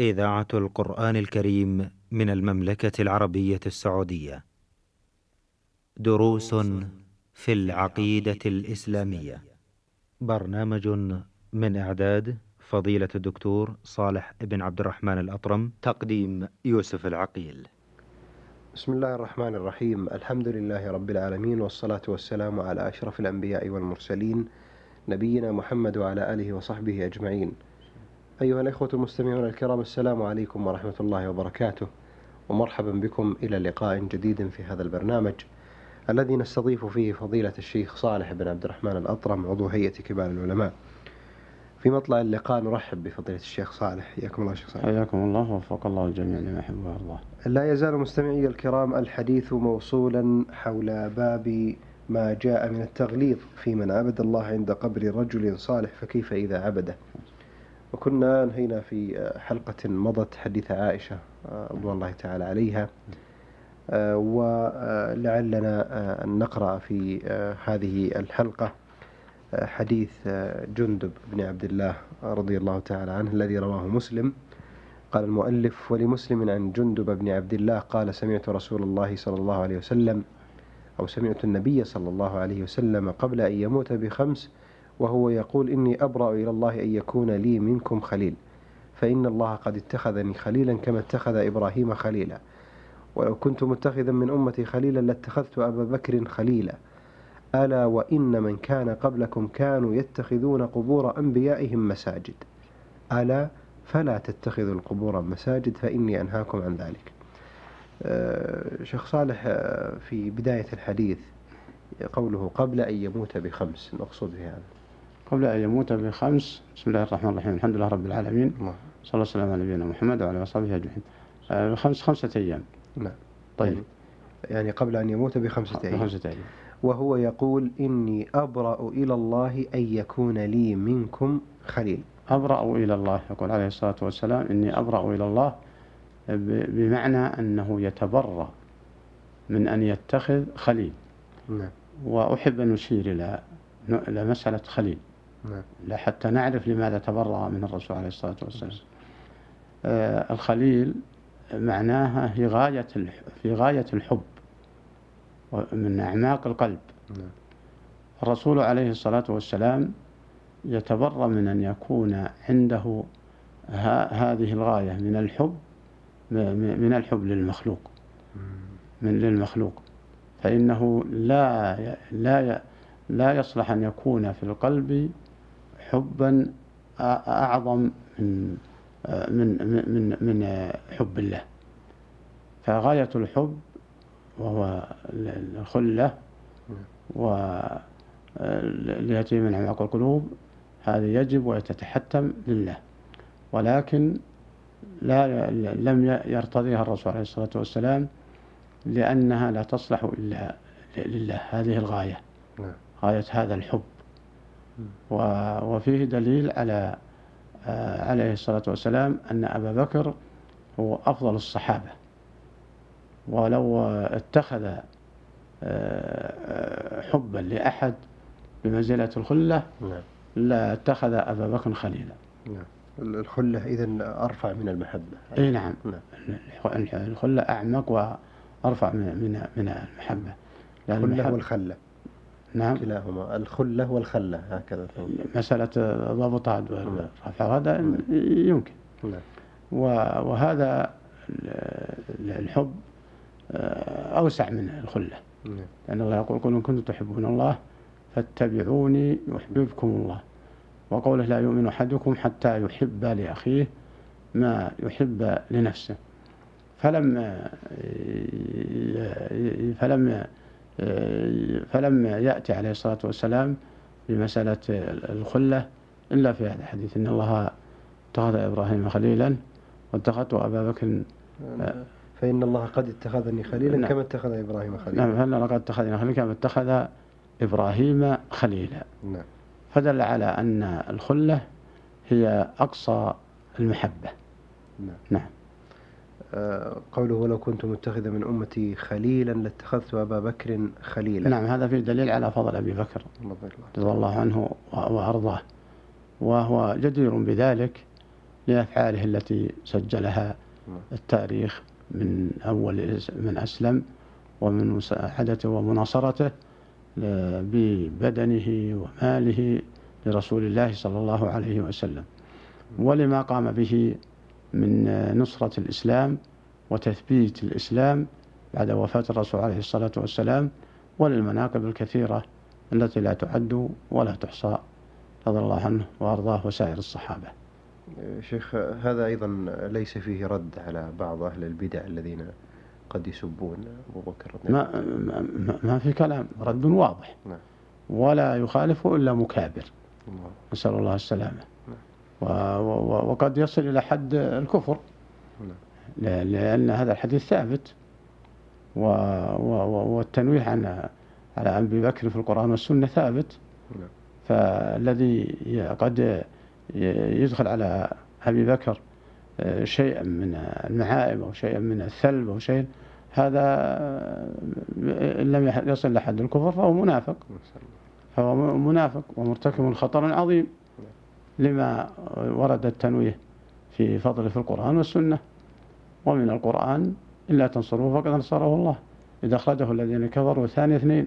إذاعة القرآن الكريم من المملكة العربية السعودية. دروس في العقيدة الإسلامية. برنامج من إعداد فضيلة الدكتور صالح بن عبد الرحمن الأطرم، تقديم يوسف العقيل. بسم الله الرحمن الرحيم الحمد لله رب العالمين والصلاة والسلام على أشرف الأنبياء والمرسلين نبينا محمد وعلى آله وصحبه أجمعين أيها الإخوة المستمعون الكرام السلام عليكم ورحمة الله وبركاته. ومرحبا بكم إلى لقاء جديد في هذا البرنامج الذي نستضيف فيه فضيلة الشيخ صالح بن عبد الرحمن الأطرم عضو هيئة كبار العلماء. في مطلع اللقاء نرحب بفضيلة الشيخ صالح. حياكم الله شيخ صالح. حياكم الله ووفق الله الجميع لما يحب ويرضاه. لا يزال مستمعي الكرام الحديث موصولا حول باب ما جاء من التغليظ في من عبد الله عند قبر رجل صالح فكيف إذا عبده؟ وكنا انهينا في حلقة مضت حديث عائشة رضوان الله تعالى عليها. ولعلنا أن نقرأ في هذه الحلقة حديث جندب بن عبد الله رضي الله تعالى عنه الذي رواه مسلم. قال المؤلف ولمسلم عن جندب بن عبد الله قال سمعت رسول الله صلى الله عليه وسلم أو سمعت النبي صلى الله عليه وسلم قبل أن يموت بخمس وهو يقول إني أبرأ إلى الله أن يكون لي منكم خليل. فإن الله قد اتخذني خليلا كما اتخذ إبراهيم خليلا. ولو كنت متخذا من أمتي خليلا لاتخذت أبا بكر خليلا. ألا وإن من كان قبلكم كانوا يتخذون قبور أنبيائهم مساجد. ألا فلا تتخذوا القبور مساجد فإني أنهاكم عن ذلك. شيخ صالح في بداية الحديث قوله قبل أن يموت بخمس نقصد في هذا قبل أن يموت بخمس بسم الله الرحمن الرحيم. الحمد لله رب العالمين. الله صلى الله وسلم على نبينا محمد وعلى وصحبه أجمعين. بخمس خمسة أيام. نعم. طيب. يعني قبل أن يموت بخمسة أيام. بخمسة أيام. وهو يقول إني أبرأ إلى الله أن يكون لي منكم خليل. أبرأ إلى الله يقول عليه الصلاة والسلام. إني أبرأ إلى الله بمعنى أنه يتبرأ من أن يتخذ خليل. نعم. وأحب أن أشير إلى إلى مسألة خليل. نعم. حتى نعرف لماذا تبرأ من الرسول عليه الصلاة والسلام. آه الخليل معناها في غاية في غاية الحب من أعماق القلب. نعم. الرسول عليه الصلاة والسلام يتبرأ من أن يكون عنده ها هذه الغاية من الحب من الحب للمخلوق. من للمخلوق. فإنه لا لا لا يصلح أن يكون في القلب حبا أعظم من من من من حب الله. فغاية الحب وهو الخلة و التي من أعماق القلوب هذه يجب وتتحتم لله. ولكن لا لم يرتضيها الرسول عليه الصلاة والسلام لأنها لا تصلح إلا لله. هذه الغاية. نعم. غاية هذا الحب. وفيه دليل على آه، عليه الصلاة والسلام أن أبا بكر هو أفضل الصحابة. ولو اتخذ آه، حبا لأحد بمنزلة الخلة نعم. لاتخذ أبا بكر خليلا. نعم. الخلة إذا أرفع من المحبة. أي نعم. نعم. الخلة أعمق وأرفع من من المحبة. الخلة والخلة. نعم. كلاهما الخلة والخلة هكذا. مسألة ضبطها والرفع هذا نعم. يمكن. نعم. وهذا ال- الحب آه، أوسع من الخلة. نعم. لأن الله يقول قل إن كنتم تحبون الله فاتبعوني يحببكم الله. وقوله لا يؤمن أحدكم حتى يحب لأخيه ما يحب لنفسه. فلم فلم فلم يأتي عليه الصلاة والسلام بمسألة الخلة إلا في هذا الحديث. إن الله اتخذ إبراهيم خليلا واتخذت أبا بكر فإن الله قد اتخذني خليلا نعم. كما اتخذ إبراهيم خليلا. نعم فإن لقد اتخذنا خليلا كما اتخذ إبراهيم خليلا. نعم. فدل على أن الخلة هي أقصى المحبة. نعم. نعم. آه، قوله ولو كنت متخذا من أمتي خليلا لاتخذت أبا بكر خليلا نعم هذا فيه دليل على فضل أبي بكر رضي الله عنه وأرضاه وهو جدير بذلك لأفعاله التي سجلها. التاريخ من أول من أسلم ومن مساعدته ومناصرته ببدنه وماله لرسول الله صلى الله عليه وسلم ولما قام به من نصرة الإسلام وتثبيت الإسلام بعد وفاة الرسول عليه الصلاة والسلام وللمناقب الكثيرة التي لا تعد ولا تحصى رضي الله عنه وأرضاه وسائر الصحابة. شيخ هذا أيضا ليس فيه رد على بعض أهل البدع الذين قد يسبون أبو بكر ما, ما, ما في كلام رد واضح. نعم. ولا يخالفه إلا مكابر. نعم. نسأل الله السلامة. وقد يصل إلى حد الكفر. نعم. لأن هذا الحديث ثابت. والتنويه عن على أبي بكر في القرآن والسنة ثابت. نعم. فالذي قد يدخل على أبي بكر آه، شيئا من المعائب أو شيئا من الثلب أو شيء هذا آه، إن لم يح- يصل لحد الكفر فهو منافق. فهو منافق ومرتكب خطر عظيم. لما ورد التنويه في فضله في القرآن والسنة. ومن القرآن إلا تنصروه فقد نصره الله. إذا أخرجه الذين كفروا ثاني اثنين.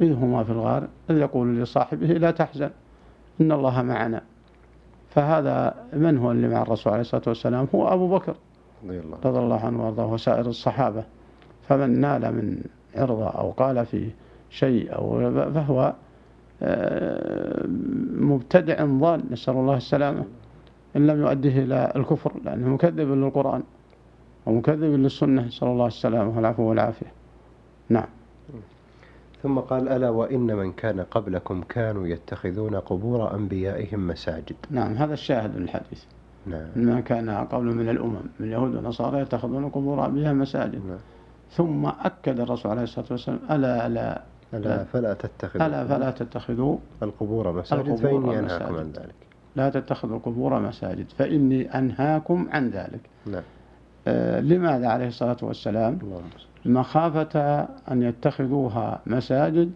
إذ هما في الغار إذ يقول لصاحبه لا تحزن إن الله معنا. فهذا من هو اللي مع الرسول عليه الصلاة والسلام. هو أبو بكر رضي الله عنه وأرضاه وسائر الصحابة. فمن نال من عرضه أو قال في شيء أو فهو مبتدع ضال نسأل الله السلامة. إن لم يؤديه إلى الكفر لأنه مكذب للقرآن ومكذب للسنة نسأل الله السلامة والعفو والعافية. نعم. ثم قال ألا وإن من كان قبلكم كانوا يتخذون قبور أنبيائهم مساجد. نعم هذا الشاهد من الحديث. نعم. ما كان قبل من الأمم من اليهود والنصارى يتخذون قبور أنبيائهم مساجد. نعم. ثم أكد الرسول عليه الصلاة والسلام ألا ألا ألا فلا تتخذوا. ألا فلا تتخذوا. القبور مساجد القبور فإني أنهاكم مساجد. عن ذلك. لا تتخذوا القبور مساجد. فإني أنهاكم عن ذلك. نعم. آه، لماذا؟ عليه الصلاة والسلام. مخافة أن يتخذوها مساجد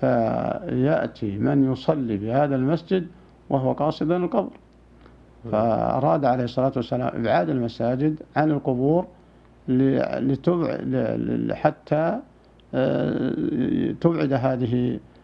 فيأتي من يصلي بهذا المسجد وهو قاصد القبر. فأراد عليه الصلاة والسلام إبعاد المساجد عن القبور لتبع حتى تبعد هذه